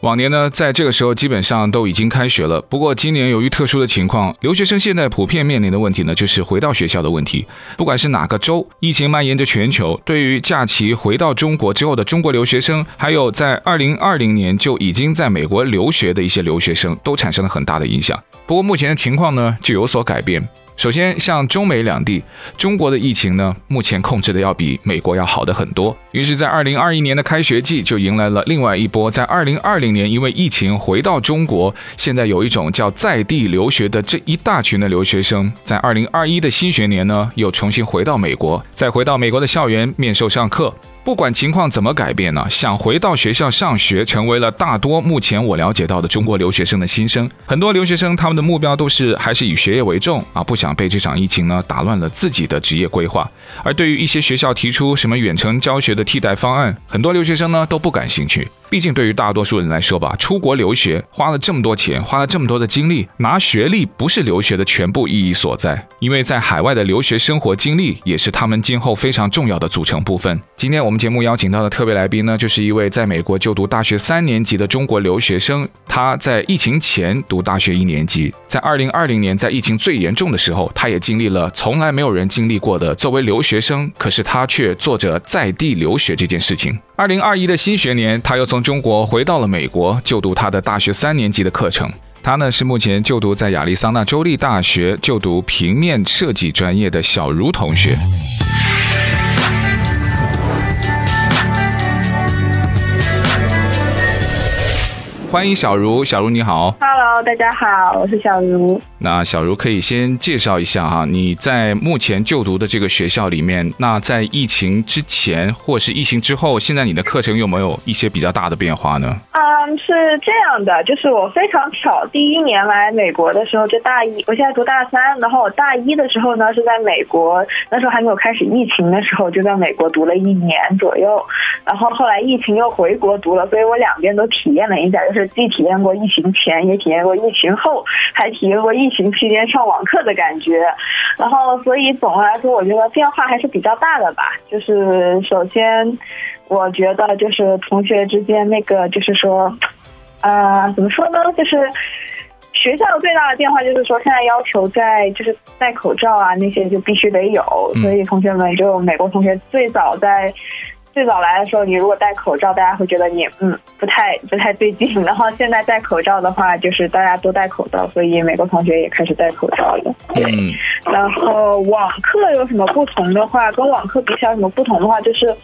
往年呢，在这个时候基本上都已经开学了。不过今年由于特殊的情况，留学生现在普遍面临的问题呢，就是回到学校的问题。不管是哪个州，疫情蔓延着全球，对于假期回到中国之后的中国留学生，还有在二零二零年就已经在美国留学的一些留学生，都产生了很大的影响。不过目前的情况呢，就有所改变。首先，像中美两地，中国的疫情呢，目前控制的要比美国要好得很多。于是，在二零二一年的开学季就迎来了另外一波。在二零二零年，因为疫情回到中国，现在有一种叫在地留学的这一大群的留学生，在二零二一的新学年呢，又重新回到美国，再回到美国的校园面授上课。不管情况怎么改变呢，想回到学校上学，成为了大多目前我了解到的中国留学生的心声。很多留学生他们的目标都是还是以学业为重啊，不想被这场疫情呢打乱了自己的职业规划。而对于一些学校提出什么远程教学的替代方案，很多留学生呢都不感兴趣。毕竟对于大多数人来说吧，出国留学花了这么多钱，花了这么多的精力，拿学历不是留学的全部意义所在。因为在海外的留学生活经历也是他们今后非常重要的组成部分。今天我们节目邀请到的特别来宾呢，就是一位在美国就读大学三年级的中国留学生。他在疫情前读大学一年级，在二零二零年在疫情最严重的时候，他也经历了从来没有人经历过的作为留学生，可是他却做着在地留学这件事情。二零二一的新学年，他又从中国回到了美国，就读他的大学三年级的课程。他呢是目前就读在亚利桑那州立大学就读平面设计专业的小茹同学。欢迎小茹，小茹你好。Hello，大家好，我是小茹。那小茹可以先介绍一下哈，你在目前就读的这个学校里面，那在疫情之前或是疫情之后，现在你的课程有没有一些比较大的变化呢？嗯，是这样的，就是我非常巧，第一年来美国的时候就大一，我现在读大三，然后我大一的时候呢是在美国，那时候还没有开始疫情的时候，就在美国读了一年左右，然后后来疫情又回国读了，所以我两边都体验了一下，就是。既体验过疫情前，也体验过疫情后，还体验过疫情期间上网课的感觉。然后，所以总的来说，我觉得变化还是比较大的吧。就是首先，我觉得就是同学之间那个，就是说，呃，怎么说呢？就是学校最大的变化就是说，现在要求在就是戴口罩啊那些就必须得有，所以同学们就美国同学最早在。最早来的时候，你如果戴口罩，大家会觉得你嗯不太不太对劲。然后现在戴口罩的话，就是大家都戴口罩，所以美国同学也开始戴口罩了。对。嗯。然后网课有什么不同的话，跟网课比起来有什么不同的话，就是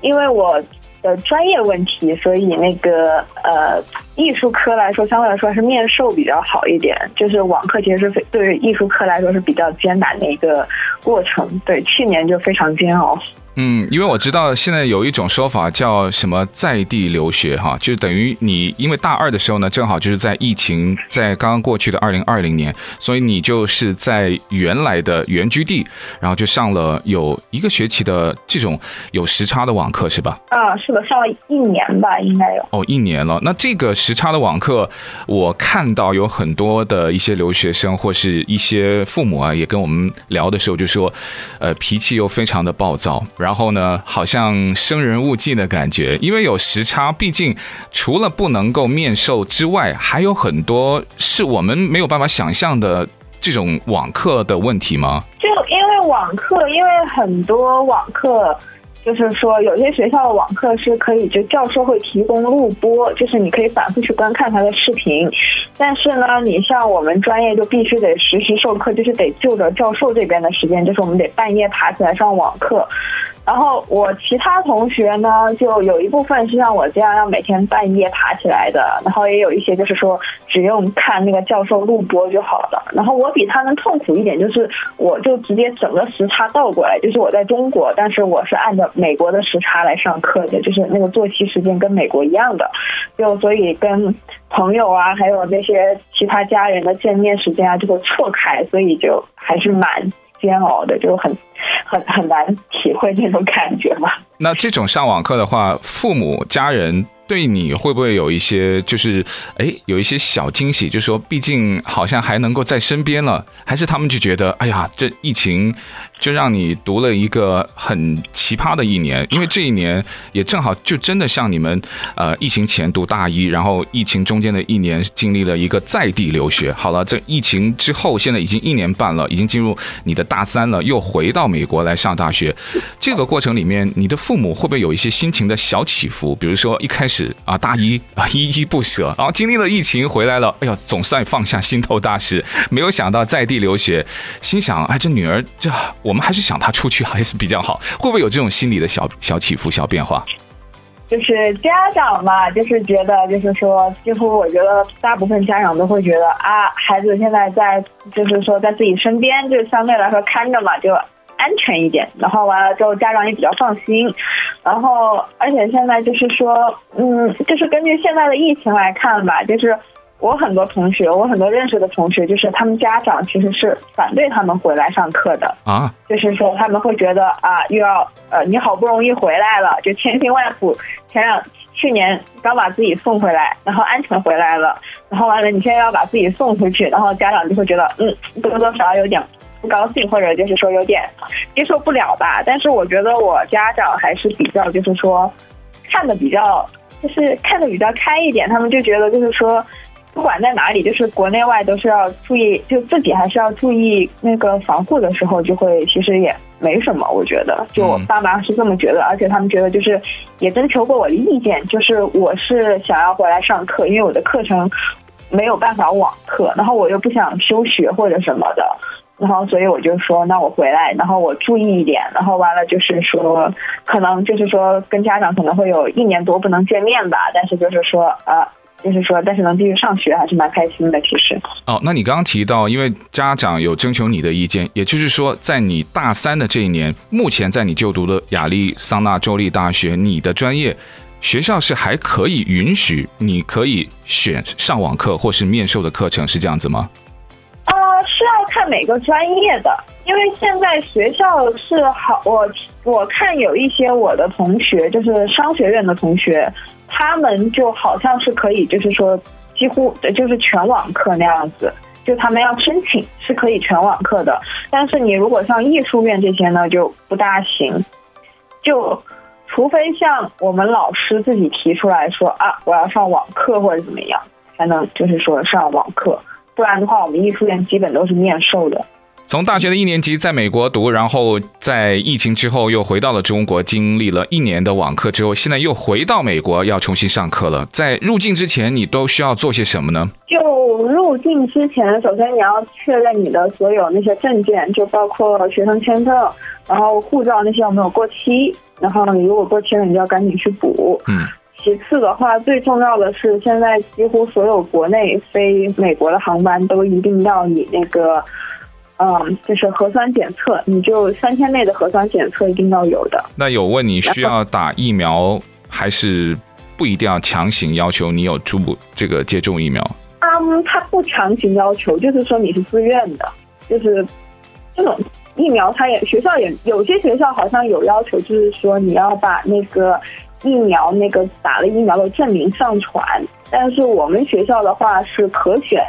因为我的专业问题，所以那个呃艺术科来说，相对来说还是面授比较好一点。就是网课其实是对于艺术科来说是比较艰难的一个过程。对，去年就非常煎熬。嗯，因为我知道现在有一种说法叫什么在地留学哈，就等于你因为大二的时候呢，正好就是在疫情在刚刚过去的二零二零年，所以你就是在原来的原居地，然后就上了有一个学期的这种有时差的网课是吧？啊，是的，上了一年吧，应该有。哦，一年了。那这个时差的网课，我看到有很多的一些留学生或是一些父母啊，也跟我们聊的时候就说，呃，脾气又非常的暴躁。然然后呢，好像生人勿近的感觉，因为有时差，毕竟除了不能够面授之外，还有很多是我们没有办法想象的这种网课的问题吗？就因为网课，因为很多网课。就是说，有些学校的网课是可以，就教授会提供录播，就是你可以反复去观看他的视频。但是呢，你像我们专业就必须得实时授课，就是得就着教授这边的时间，就是我们得半夜爬起来上网课。然后我其他同学呢，就有一部分是像我这样要每天半夜爬起来的，然后也有一些就是说只用看那个教授录播就好了。然后我比他们痛苦一点，就是我就直接整个时差倒过来，就是我在中国，但是我是按照美国的时差来上课的，就是那个作息时间跟美国一样的，就所以跟朋友啊，还有那些其他家人的见面时间啊就会错开，所以就还是蛮煎熬的，就很。很很难体会那种感觉吧。那这种上网课的话，父母家人对你会不会有一些，就是哎，有一些小惊喜？就说，毕竟好像还能够在身边了，还是他们就觉得，哎呀，这疫情。就让你读了一个很奇葩的一年，因为这一年也正好就真的像你们，呃，疫情前读大一，然后疫情中间的一年经历了一个在地留学。好了，这疫情之后，现在已经一年半了，已经进入你的大三了，又回到美国来上大学。这个过程里面，你的父母会不会有一些心情的小起伏？比如说一开始啊，大一啊依依不舍，然后经历了疫情回来了，哎呀，总算放下心头大石。没有想到在地留学，心想，哎，这女儿这。我们还是想她出去还是比较好，会不会有这种心理的小小起伏、小变化？就是家长嘛，就是觉得，就是说，几乎我觉得大部分家长都会觉得啊，孩子现在在，就是说在自己身边，就相对来说看着嘛，就安全一点。然后完了之后，家长也比较放心。然后，而且现在就是说，嗯，就是根据现在的疫情来看吧，就是。我很多同学，我很多认识的同学，就是他们家长其实是反对他们回来上课的啊，就是说他们会觉得啊，又要呃，你好不容易回来了，就千辛万苦，前两去年刚把自己送回来，然后安全回来了，然后完了你现在要把自己送出去，然后家长就会觉得嗯，多多少少有点不高兴，或者就是说有点接受不了吧。但是我觉得我家长还是比较就是说看的比较就是看的比较开一点，他们就觉得就是说。不管在哪里，就是国内外都是要注意，就自己还是要注意那个防护的时候，就会其实也没什么。我觉得，就我爸妈是这么觉得，而且他们觉得就是也征求过我的意见，就是我是想要回来上课，因为我的课程没有办法网课，然后我又不想休学或者什么的，然后所以我就说，那我回来，然后我注意一点，然后完了就是说，可能就是说跟家长可能会有一年多不能见面吧，但是就是说呃。就是说，但是能继续上学还是蛮开心的。其实哦，那你刚刚提到，因为家长有征求你的意见，也就是说，在你大三的这一年，目前在你就读的亚利桑那州立大学，你的专业学校是还可以允许你可以选上网课或是面授的课程，是这样子吗？啊、呃，是要看每个专业的，因为现在学校是好，我我看有一些我的同学，就是商学院的同学。他们就好像是可以，就是说几乎就是全网课那样子，就他们要申请是可以全网课的。但是你如果像艺术院这些呢，就不大行。就除非像我们老师自己提出来说啊，我要上网课或者怎么样，才能就是说上网课。不然的话，我们艺术院基本都是面授的。从大学的一年级在美国读，然后在疫情之后又回到了中国，经历了一年的网课之后，现在又回到美国要重新上课了。在入境之前，你都需要做些什么呢？就入境之前，首先你要确认你的所有那些证件，就包括学生签证，然后护照那些有没有过期，然后你如果过期了，你就要赶紧去补。嗯。其次的话，最重要的是，现在几乎所有国内飞美国的航班都一定要你那个。嗯，就是核酸检测，你就三天内的核酸检测一定要有的。那有问你需要打疫苗，还是不一定要强行要求你有注这个接种疫苗？嗯，他不强行要求，就是说你是自愿的，就是这种疫苗，他也学校也有些学校好像有要求，就是说你要把那个疫苗那个打了疫苗的证明上传，但是我们学校的话是可选。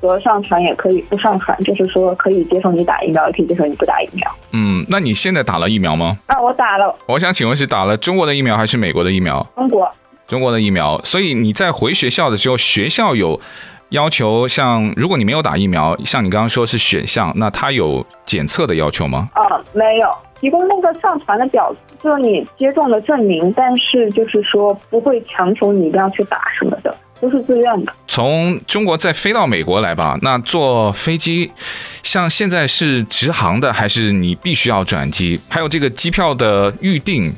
择上传也可以不上传，就是说可以接受你打疫苗，也可以接受你不打疫苗。嗯，那你现在打了疫苗吗？啊，我打了。我想请问是打了中国的疫苗还是美国的疫苗？中国。中国的疫苗。所以你在回学校的时候，学校有要求，像如果你没有打疫苗，像你刚刚说是选项，那他有检测的要求吗？啊，没有，提供那个上传的表，就是你接种的证明，但是就是说不会强求你一定要去打什么的。都是自愿的。从中国再飞到美国来吧，那坐飞机，像现在是直航的，还是你必须要转机？还有这个机票的预订，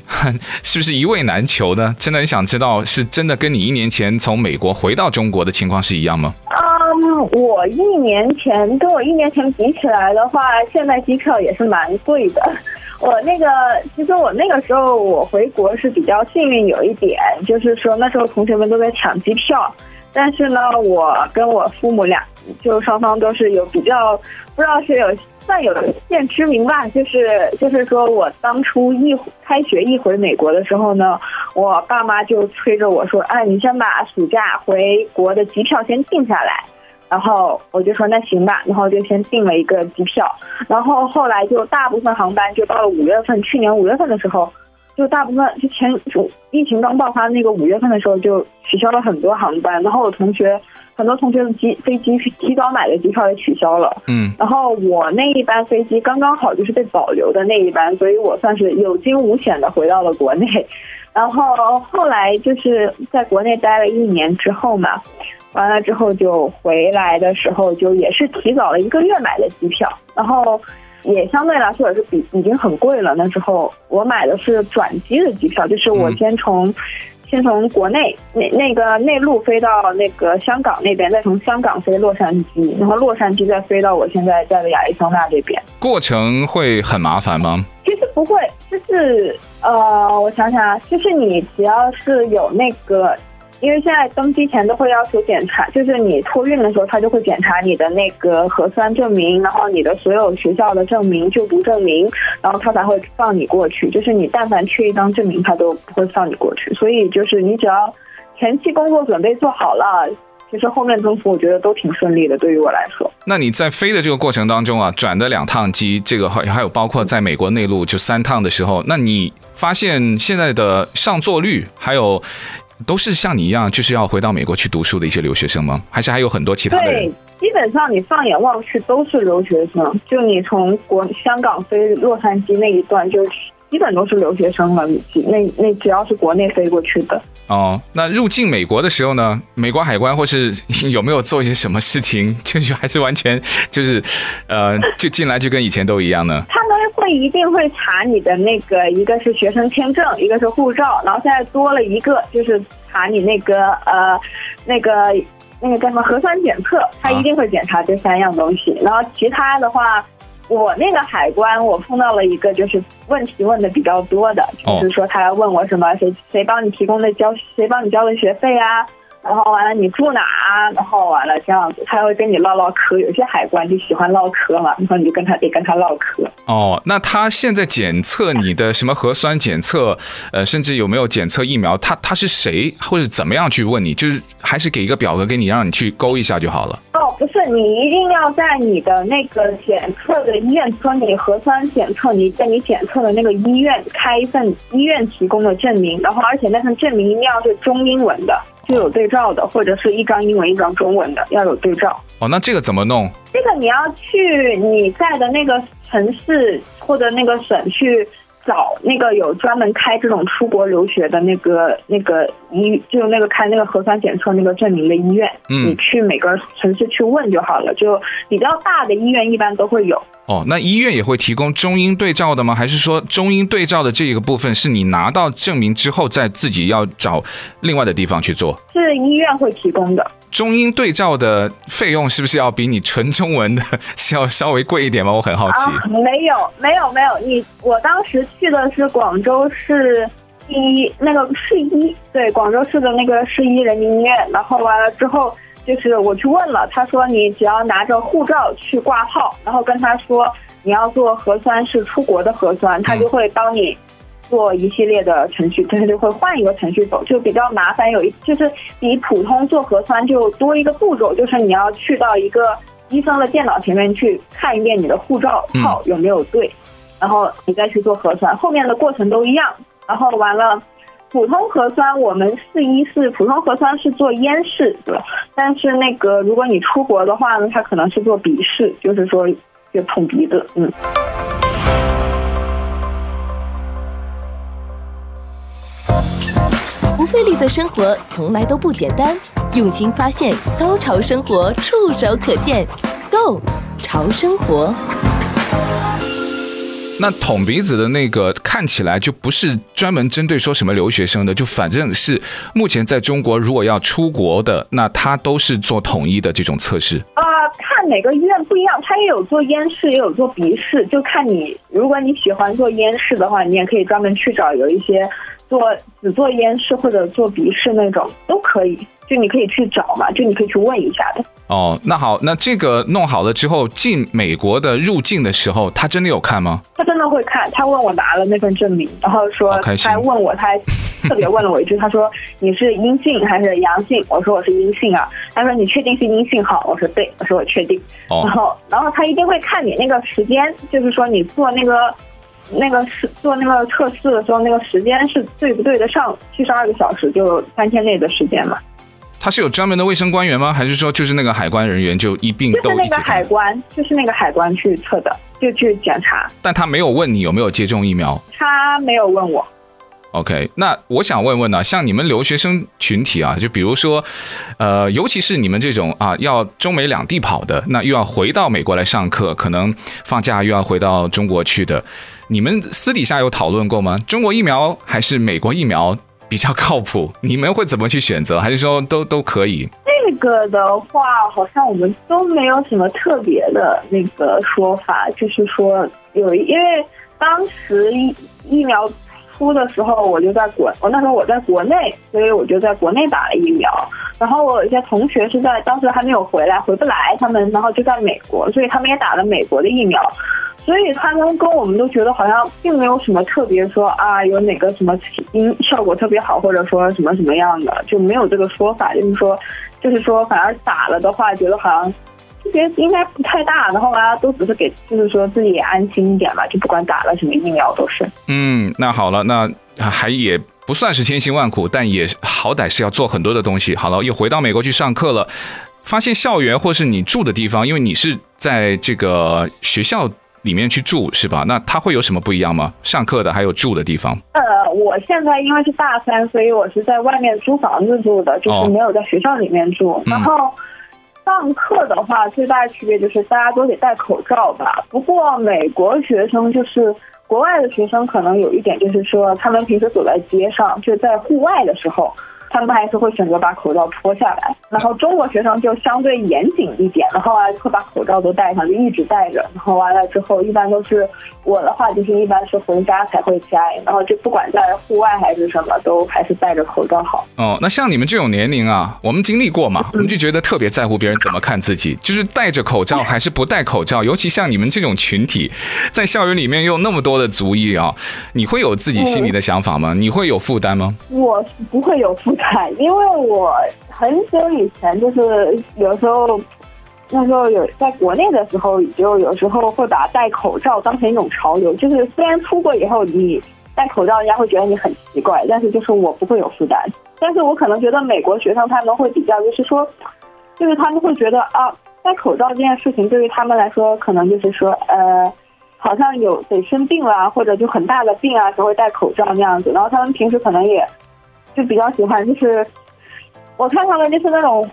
是不是一位难求呢？真的很想知道，是真的跟你一年前从美国回到中国的情况是一样吗？嗯，我一年前跟我一年前比起来的话，现在机票也是蛮贵的。我那个，其实我那个时候我回国是比较幸运，有一点就是说那时候同学们都在抢机票，但是呢，我跟我父母俩就双方都是有比较，不知道是有算有一线之缘吧，就是就是说我当初一开学一回美国的时候呢，我爸妈就催着我说，哎，你先把暑假回国的机票先定下来。然后我就说那行吧，然后就先订了一个机票，然后后来就大部分航班就到了五月份，去年五月份的时候，就大部分就前就疫情刚爆发那个五月份的时候就取消了很多航班，然后我同学很多同学的机飞机提早买的机票也取消了，嗯，然后我那一班飞机刚刚好就是被保留的那一班，所以我算是有惊无险的回到了国内，然后后来就是在国内待了一年之后嘛。完了之后就回来的时候就也是提早了一个月买的机票，然后也相对来说也是比已经很贵了。那时候我买的是转机的机票，就是我先从、嗯、先从国内那那个内陆飞到那个香港那边，再从香港飞洛杉矶，然后洛杉矶再飞到我现在在的亚利桑那这边。过程会很麻烦吗？其实不会，就是呃，我想想啊，就是你只要是有那个。因为现在登机前都会要求检查，就是你托运的时候，他就会检查你的那个核酸证明，然后你的所有学校的证明、就读证明，然后他才会放你过去。就是你但凡缺一张证明，他都不会放你过去。所以就是你只要前期工作准备做好了，其实后面征服我觉得都挺顺利的。对于我来说，那你在飞的这个过程当中啊，转的两趟机，这个还还有包括在美国内陆就三趟的时候，那你发现现在的上座率还有？都是像你一样，就是要回到美国去读书的一些留学生吗？还是还有很多其他的人？对，基本上你放眼望去都是留学生。就你从国香港飞洛杉矶那一段，就基本都是留学生了。那那只要是国内飞过去的。哦，那入境美国的时候呢？美国海关或是 有没有做一些什么事情？就是还是完全就是，呃，就进来就跟以前都一样呢？他们会一定会查你的那个，一个是学生签证，一个是护照，然后现在多了一个就是查你那个呃那个那个叫什么核酸检测，他一定会检查这三样东西，然后其他的话。我那个海关，我碰到了一个就是问题问的比较多的，就是说他要问我什么，谁谁帮你提供的交，谁帮你交的学费啊？然后完了，你住哪啊？然后完了这样子，他会跟你唠唠嗑。有些海关就喜欢唠嗑嘛，然后你就跟他得跟他唠嗑。哦，那他现在检测你的什么核酸检测，呃，甚至有没有检测疫苗？他他是谁，或者怎么样去问你？就是还是给一个表格给你，让你去勾一下就好了。哦，不是，你一定要在你的那个检测的医院，说你核酸检测，你在你检测的那个医院开一份医院提供的证明，然后而且那份证明一定要是中英文的。就有对照的，或者是一张英文一张中文的，要有对照。哦，那这个怎么弄？这个你要去你在的那个城市或者那个省去找那个有专门开这种出国留学的那个那个医，就那个开那个核酸检测那个证明的医院。嗯，你去每个城市去问就好了。就比较大的医院一般都会有。哦，那医院也会提供中英对照的吗？还是说中英对照的这一个部分是你拿到证明之后再自己要找另外的地方去做？是医院会提供的。中英对照的费用是不是要比你纯中文的 是要稍微贵一点吗？我很好奇。啊，没有，没有，没有。你我当时去的是广州市第一那个市一，对，广州市的那个市一人民医院。然后完了之后。就是我去问了，他说你只要拿着护照去挂号，然后跟他说你要做核酸是出国的核酸，他就会帮你做一系列的程序，他就会换一个程序走，就比较麻烦。有一就是比普通做核酸就多一个步骤，就是你要去到一个医生的电脑前面去看一遍你的护照号有没有对，然后你再去做核酸，后面的过程都一样，然后完了。普通核酸，我们四一是普通核酸是做咽拭的，但是那个如果你出国的话呢，它可能是做鼻拭，就是说就捅鼻子，嗯。不费力的生活从来都不简单。用心发现，高潮生活触手可见 Go 潮生活。那捅鼻子的那个看起来就不是专门针对说什么留学生的，就反正是目前在中国如果要出国的，那他都是做统一的这种测试。啊、看每个医院不一样，他也有做咽试，也有做鼻试，就看你，如果你喜欢做咽试的话，你也可以专门去找有一些做只做咽拭或者做鼻拭那种都可以，就你可以去找嘛，就你可以去问一下的。哦，那好，那这个弄好了之后，进美国的入境的时候，他真的有看吗？他真的会看，他问我拿了那份证明，然后说，他还问我，他还 特别问了我一句，他说你是阴性还是阳性？我说我是阴性啊。他说你确定是阴性好？我说对，我说我确定。哦，然后，然后他一定会看你那个时间，就是说你做那个那个是做那个测试的时候，那个时间是对不对得上七十二个小时，就三天内的时间嘛。他是有专门的卫生官员吗？还是说就是那个海关人员就一并都？就是那个海关，就是那个海关去测的，就去检查。但他没有问你有没有接种疫苗。他没有问我。OK，那我想问问呢，像你们留学生群体啊，就比如说，呃，尤其是你们这种啊，要中美两地跑的，那又要回到美国来上课，可能放假又要回到中国去的，你们私底下有讨论过吗？中国疫苗还是美国疫苗？比较靠谱，你们会怎么去选择？还是说都都可以？这个的话，好像我们都没有什么特别的那个说法，就是说有，因为当时疫疫苗出的时候，我就在国，我那时候我在国内，所以我就在国内打了疫苗。然后我有一些同学是在当时还没有回来，回不来，他们然后就在美国，所以他们也打了美国的疫苗。所以他们跟我们都觉得好像并没有什么特别说啊，有哪个什么因效果特别好，或者说什么什么样的，就没有这个说法。就是说，就是说，反而打了的话，觉得好像这些应该不太大。然后大家都只是给，就是说自己也安心一点吧，就不管打了什么疫苗都是。嗯，那好了，那还也不算是千辛万苦，但也好歹是要做很多的东西。好了，又回到美国去上课了，发现校园或是你住的地方，因为你是在这个学校。里面去住是吧？那它会有什么不一样吗？上课的还有住的地方？呃，我现在因为是大三，所以我是在外面租房子住的，就是没有在学校里面住。哦、然后上课的话，最大的区别就是大家都得戴口罩吧。不过美国学生就是国外的学生，可能有一点就是说，他们平时走在街上，就在户外的时候。他们还是会选择把口罩脱下来，然后中国学生就相对严谨一点，然后啊会把口罩都戴上，就一直戴着。然后完了之后，一般都是我的话，就是一般是回家才会摘，然后就不管在户外还是什么，都还是戴着口罩好。哦，那像你们这种年龄啊，我们经历过嘛，我们就觉得特别在乎别人怎么看自己，就是戴着口罩还是不戴口罩，尤其像你们这种群体，在校园里面有那么多的族裔啊，你会有自己心里的想法吗？你会有负担吗？我是不会有负担。因为我很久以前就是有时候，那时候有在国内的时候，就有时候会把戴口罩当成一种潮流。就是虽然出国以后你戴口罩，人家会觉得你很奇怪，但是就是我不会有负担。但是我可能觉得美国学生他们会比较，就是说，就是他们会觉得啊，戴口罩这件事情对于他们来说，可能就是说，呃，好像有得生病了，或者就很大的病啊才会戴口罩那样子。然后他们平时可能也。就比较喜欢，就是我看他们就是那种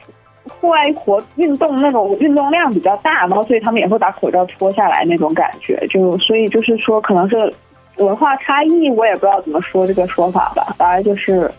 户外活运动那种运动量比较大，然后所以他们也会把口罩脱下来那种感觉，就所以就是说可能是文化差异，我也不知道怎么说这个说法吧，反正就是。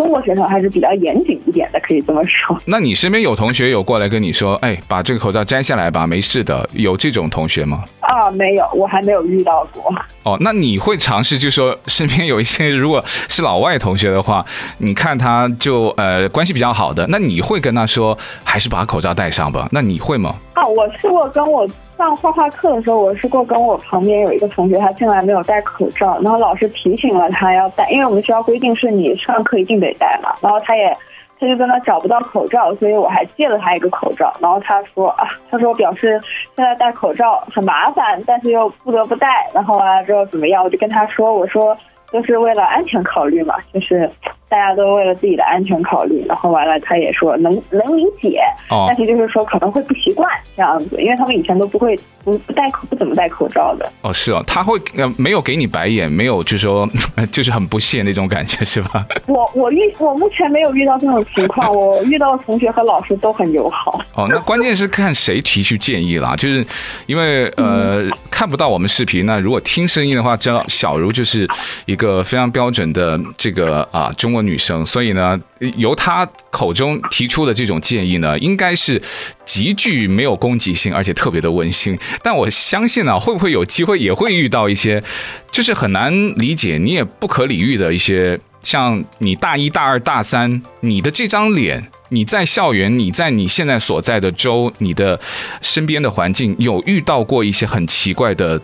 中国学生还是比较严谨一点的，可以这么说。那你身边有同学有过来跟你说，哎，把这个口罩摘下来吧，没事的，有这种同学吗？啊，没有，我还没有遇到过。哦，那你会尝试，就说身边有一些如果是老外同学的话，你看他就呃关系比较好的，那你会跟他说，还是把口罩戴上吧？那你会吗？啊，我试过跟我。上画画课的时候，我是过跟我旁边有一个同学，他进来没有戴口罩，然后老师提醒了他要戴，因为我们学校规定是你上课一定得戴嘛。然后他也，他就跟他找不到口罩，所以我还借了他一个口罩。然后他说啊，他说表示现在戴口罩很麻烦，但是又不得不戴。然后完了之后怎么样？我就跟他说，我说就是为了安全考虑嘛，就是大家都为了自己的安全考虑，然后完了他也说能能理解，哦，但是就是说可能会不习惯这样子，因为他们以前都不会不不戴口不怎么戴口罩的。哦，是哦，他会呃没有给你白眼，没有就是说 就是很不屑那种感觉是吧？我我遇我目前没有遇到这种情况，我遇到的同学和老师都很友好。哦，那关键是看谁提出建议啦，就是因为呃、嗯、看不到我们视频，那如果听声音的话，知道小茹就是一个非常标准的这个啊中女生，所以呢，由她口中提出的这种建议呢，应该是极具没有攻击性，而且特别的温馨。但我相信呢、会不会有机会也会遇到一些，就是很难理解，你也不可理喻的一些，像你大一大二大三，你的这张脸。你在校园，你在你现在所在的州，你的身边的环境，有遇到过一些很奇怪的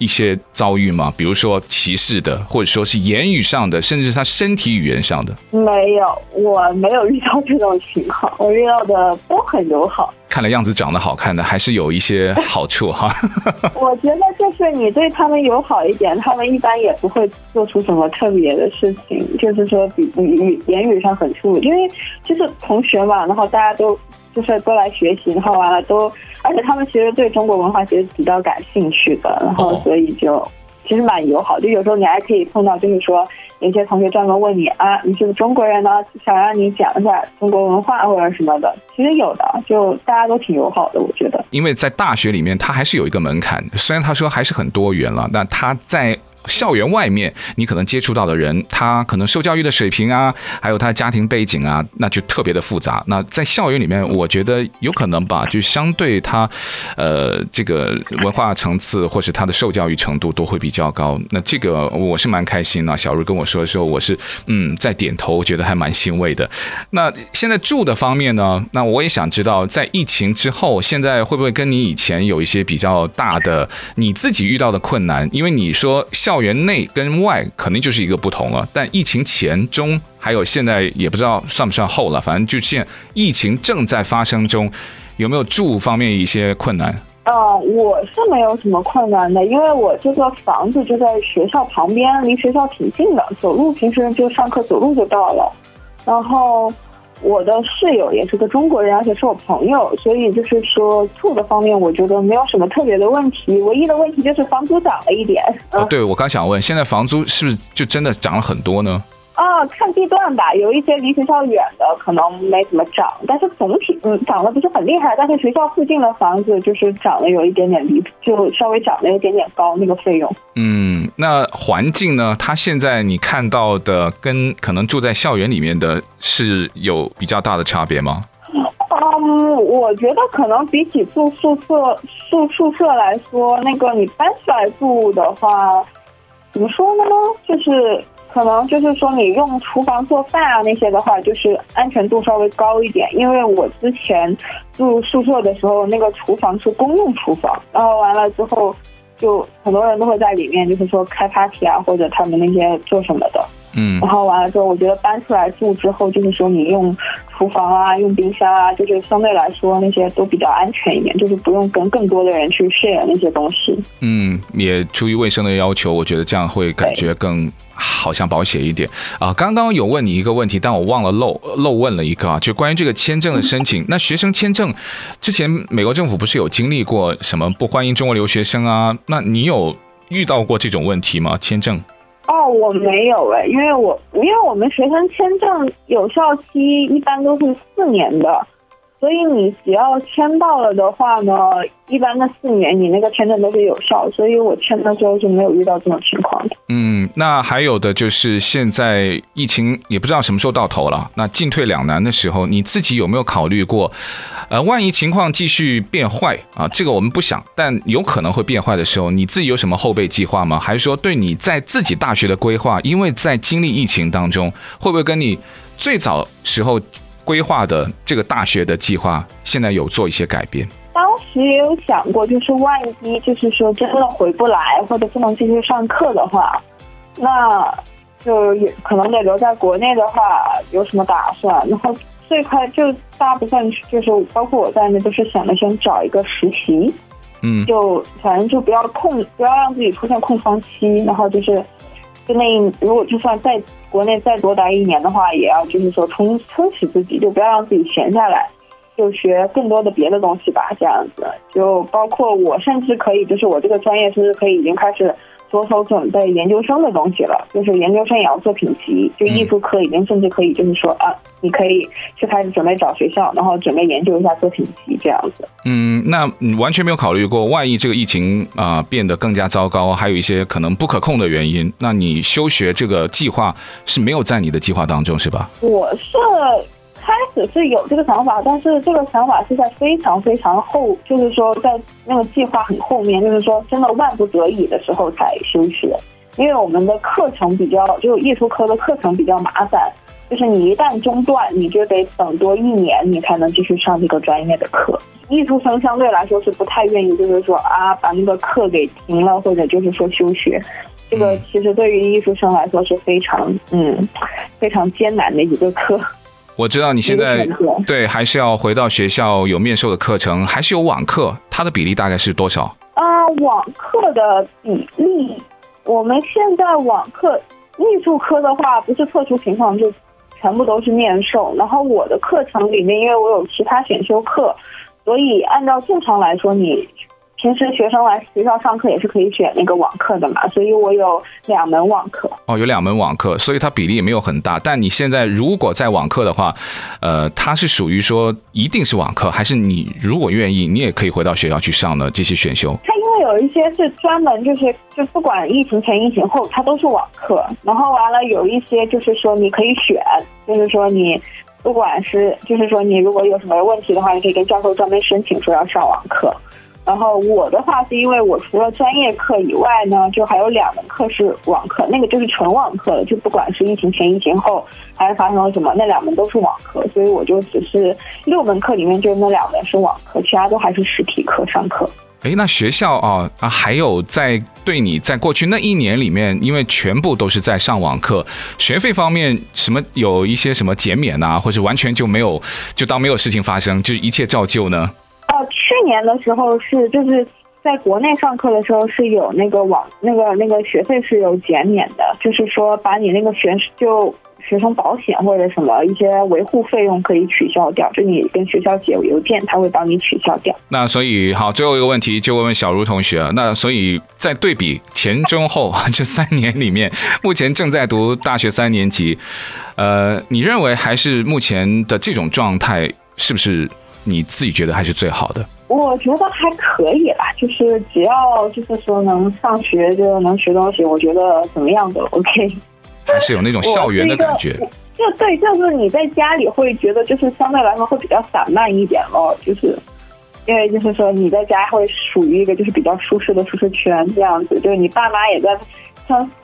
一些遭遇吗？比如说歧视的，或者说是言语上的，甚至是他身体语言上的？没有，我没有遇到这种情况，我遇到的都很友好。看来样子长得好看的还是有一些好处哈。我觉得就是你对他们友好一点，他们一般也不会做出什么特别的事情。就是说，比语言语上很粗鲁，因为就是同学嘛，然后大家都就是都来学习，然后完了都，而且他们其实对中国文化其实比较感兴趣的，然后所以就其实蛮友好。就有时候你还可以碰到，就是说。有些同学专门问你啊，你是不是中国人呢？想让你讲一下中国文化或者什么的，其实有的，就大家都挺友好的，我觉得。因为在大学里面，它还是有一个门槛，虽然他说还是很多元了，但他在。校园外面，你可能接触到的人，他可能受教育的水平啊，还有他的家庭背景啊，那就特别的复杂。那在校园里面，我觉得有可能吧，就相对他，呃，这个文化层次或是他的受教育程度都会比较高。那这个我是蛮开心的。小茹跟我说的时候，我是嗯在点头，觉得还蛮欣慰的。那现在住的方面呢？那我也想知道，在疫情之后，现在会不会跟你以前有一些比较大的你自己遇到的困难？因为你说校校园内跟外肯定就是一个不同了，但疫情前、中还有现在也不知道算不算后了，反正就现疫情正在发生中，有没有住方面一些困难？呃，我是没有什么困难的，因为我这个房子就在学校旁边，离学校挺近的，走路平时就上课走路就到了，然后。我的室友也是个中国人，而且是我朋友，所以就是说住的方面，我觉得没有什么特别的问题。唯一的问题就是房租涨了一点。哦，对，我刚想问，现在房租是不是就真的涨了很多呢？啊，看地段吧，有一些离学校远的可能没怎么涨，但是总体嗯涨得不是很厉害。但是学校附近的房子就是涨得有一点点离谱，就稍微涨得有一点点高那个费用。嗯，那环境呢？它现在你看到的跟可能住在校园里面的是有比较大的差别吗？嗯，我觉得可能比起住宿舍住宿舍来说，那个你搬出来住的话，怎么说呢？就是。可能就是说，你用厨房做饭啊那些的话，就是安全度稍微高一点。因为我之前住宿舍的时候，那个厨房是公用厨房，然后完了之后，就很多人都会在里面，就是说开 party 啊，或者他们那些做什么的。嗯，然后完了之后，我觉得搬出来住之后，就是说你用厨房啊，用冰箱啊，就是相对来说那些都比较安全一点，就是不用跟更多的人去 share 那些东西。嗯，也出于卫生的要求，我觉得这样会感觉更好像保险一点啊。刚刚有问你一个问题，但我忘了漏漏问了一个啊，就关于这个签证的申请。那学生签证之前美国政府不是有经历过什么不欢迎中国留学生啊？那你有遇到过这种问题吗？签证？哦，我没有哎，因为我因为我们学生签证有效期一般都是四年的，所以你只要签到了的话呢，一般的四年你那个签证都是有效，所以我签的时候就没有遇到这种情况。嗯，那还有的就是现在疫情也不知道什么时候到头了，那进退两难的时候，你自己有没有考虑过？呃，万一情况继续变坏啊，这个我们不想，但有可能会变坏的时候，你自己有什么后备计划吗？还是说对你在自己大学的规划，因为在经历疫情当中，会不会跟你最早时候规划的这个大学的计划，现在有做一些改变？当时也有想过，就是万一就是说真的回不来，或者不能继续上课的话，那就也可能得留在国内的话，有什么打算？然后。最快就大部分就是包括我在内，都是想着先找一个实习，嗯，就反正就不要空，不要让自己出现空窗期，然后就是就那如果就算在国内再多待一年的话，也要就是说充充实自己，就不要让自己闲下来，就学更多的别的东西吧。这样子，就包括我甚至可以，就是我这个专业甚至可以已经开始。着手准备研究生的东西了，就是研究生也要作品集，就艺术科已经甚至可以，就是说啊，你可以去开始准备找学校，然后准备研究一下作品集这样子。嗯，那你完全没有考虑过，万一这个疫情啊、呃、变得更加糟糕，还有一些可能不可控的原因，那你休学这个计划是没有在你的计划当中，是吧？我是。开始是有这个想法，但是这个想法是在非常非常后，就是说在那个计划很后面，就是说真的万不得已的时候才休学。因为我们的课程比较，就是艺术科的课程比较麻烦，就是你一旦中断，你就得等多一年，你才能继续上这个专业的课。艺术生相对来说是不太愿意，就是说啊，把那个课给停了，或者就是说休学。这个其实对于艺术生来说是非常嗯非常艰难的一个课。我知道你现在对还是要回到学校有面授的课程，还是有网课，它的比例大概是多少？啊，网课的比例，我们现在网课艺术科的话，不是特殊情况就全部都是面授。然后我的课程里面，因为我有其他选修课，所以按照正常来说，你。平时学生来学校上课也是可以选那个网课的嘛，所以我有两门网课。哦，有两门网课，所以它比例也没有很大。但你现在如果在网课的话，呃，它是属于说一定是网课，还是你如果愿意，你也可以回到学校去上呢？这些选修？它因为有一些是专门就是就不管疫情前疫情后，它都是网课。然后完了有一些就是说你可以选，就是说你不管是就是说你如果有什么问题的话，你可以跟教授专门申请说要上网课。然后我的话是因为我除了专业课以外呢，就还有两门课是网课，那个就是纯网课了，就不管是疫情前、疫情后，还是发生了什么，那两门都是网课，所以我就只是六门课里面就那两门是网课，其他都还是实体课上课。诶，那学校啊啊，还有在对你在过去那一年里面，因为全部都是在上网课，学费方面什么有一些什么减免啊，或者完全就没有，就当没有事情发生，就一切照旧呢？呃，去年的时候是就是在国内上课的时候是有那个网那个那个学费是有减免的，就是说把你那个学就学生保险或者什么一些维护费用可以取消掉，就你跟学校写邮件，他会帮你取消掉。那所以好，最后一个问题就问问小茹同学，那所以在对比前中后这三年里面，目前正在读大学三年级，呃，你认为还是目前的这种状态是不是？你自己觉得还是最好的？我觉得还可以啦，就是只要就是说能上学就能学东西，我觉得怎么样都 OK。还是有那种校园的感觉。就对，就是你在家里会觉得就是相对来说会比较散漫一点咯，就是因为就是说你在家会属于一个就是比较舒适的舒适圈这样子，就是你爸妈也在。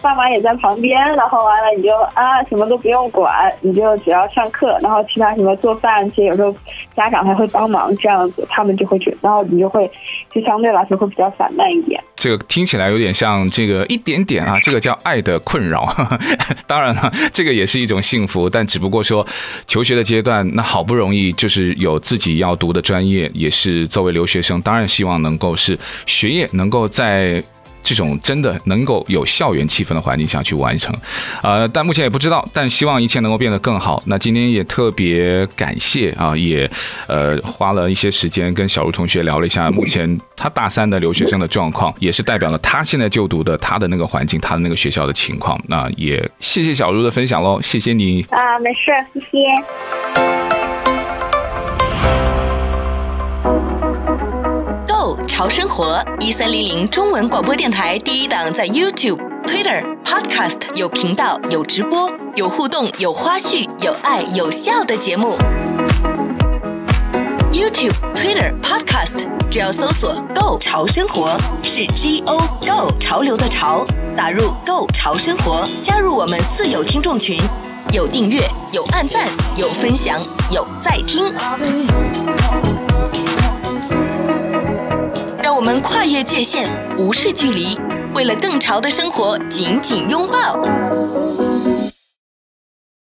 爸妈也在旁边，然后完了你就啊什么都不用管，你就只要上课，然后其他什么做饭，其实有时候家长还会帮忙这样子，他们就会觉，然后你就会就相对来说会比较散漫一点。这个听起来有点像这个一点点啊，这个叫爱的困扰。当然了，这个也是一种幸福，但只不过说求学的阶段，那好不容易就是有自己要读的专业，也是作为留学生，当然希望能够是学业能够在。这种真的能够有校园气氛的环境下去完成，呃，但目前也不知道，但希望一切能够变得更好。那今天也特别感谢啊，也呃花了一些时间跟小茹同学聊了一下 目前他大三的留学生的状况，也是代表了他现在就读的他的那个环境，他的那个学校的情况。那也谢谢小茹的分享喽，谢谢你啊，没事，谢谢。潮生活一三零零中文广播电台第一档，在 YouTube、Twitter、Podcast 有频道、有直播、有互动、有花絮、有爱有笑的节目。YouTube、Twitter、Podcast 只要搜索 “Go 潮生活”，是 G O Go 潮流的潮，打入 Go 潮生活，加入我们四有听众群，有订阅，有按赞，有分享，有在听。我们跨越界限，无视距离，为了更潮的生活紧紧拥抱。